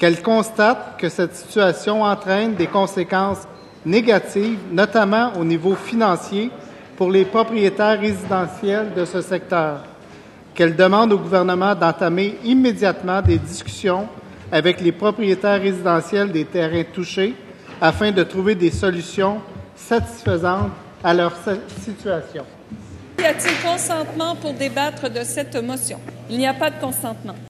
qu'elle constate que cette situation entraîne des conséquences négatives, notamment au niveau financier, pour les propriétaires résidentiels de ce secteur, qu'elle demande au gouvernement d'entamer immédiatement des discussions avec les propriétaires résidentiels des terrains touchés afin de trouver des solutions satisfaisantes à leur situation. Y a-t-il consentement pour débattre de cette motion? Il n'y a pas de consentement.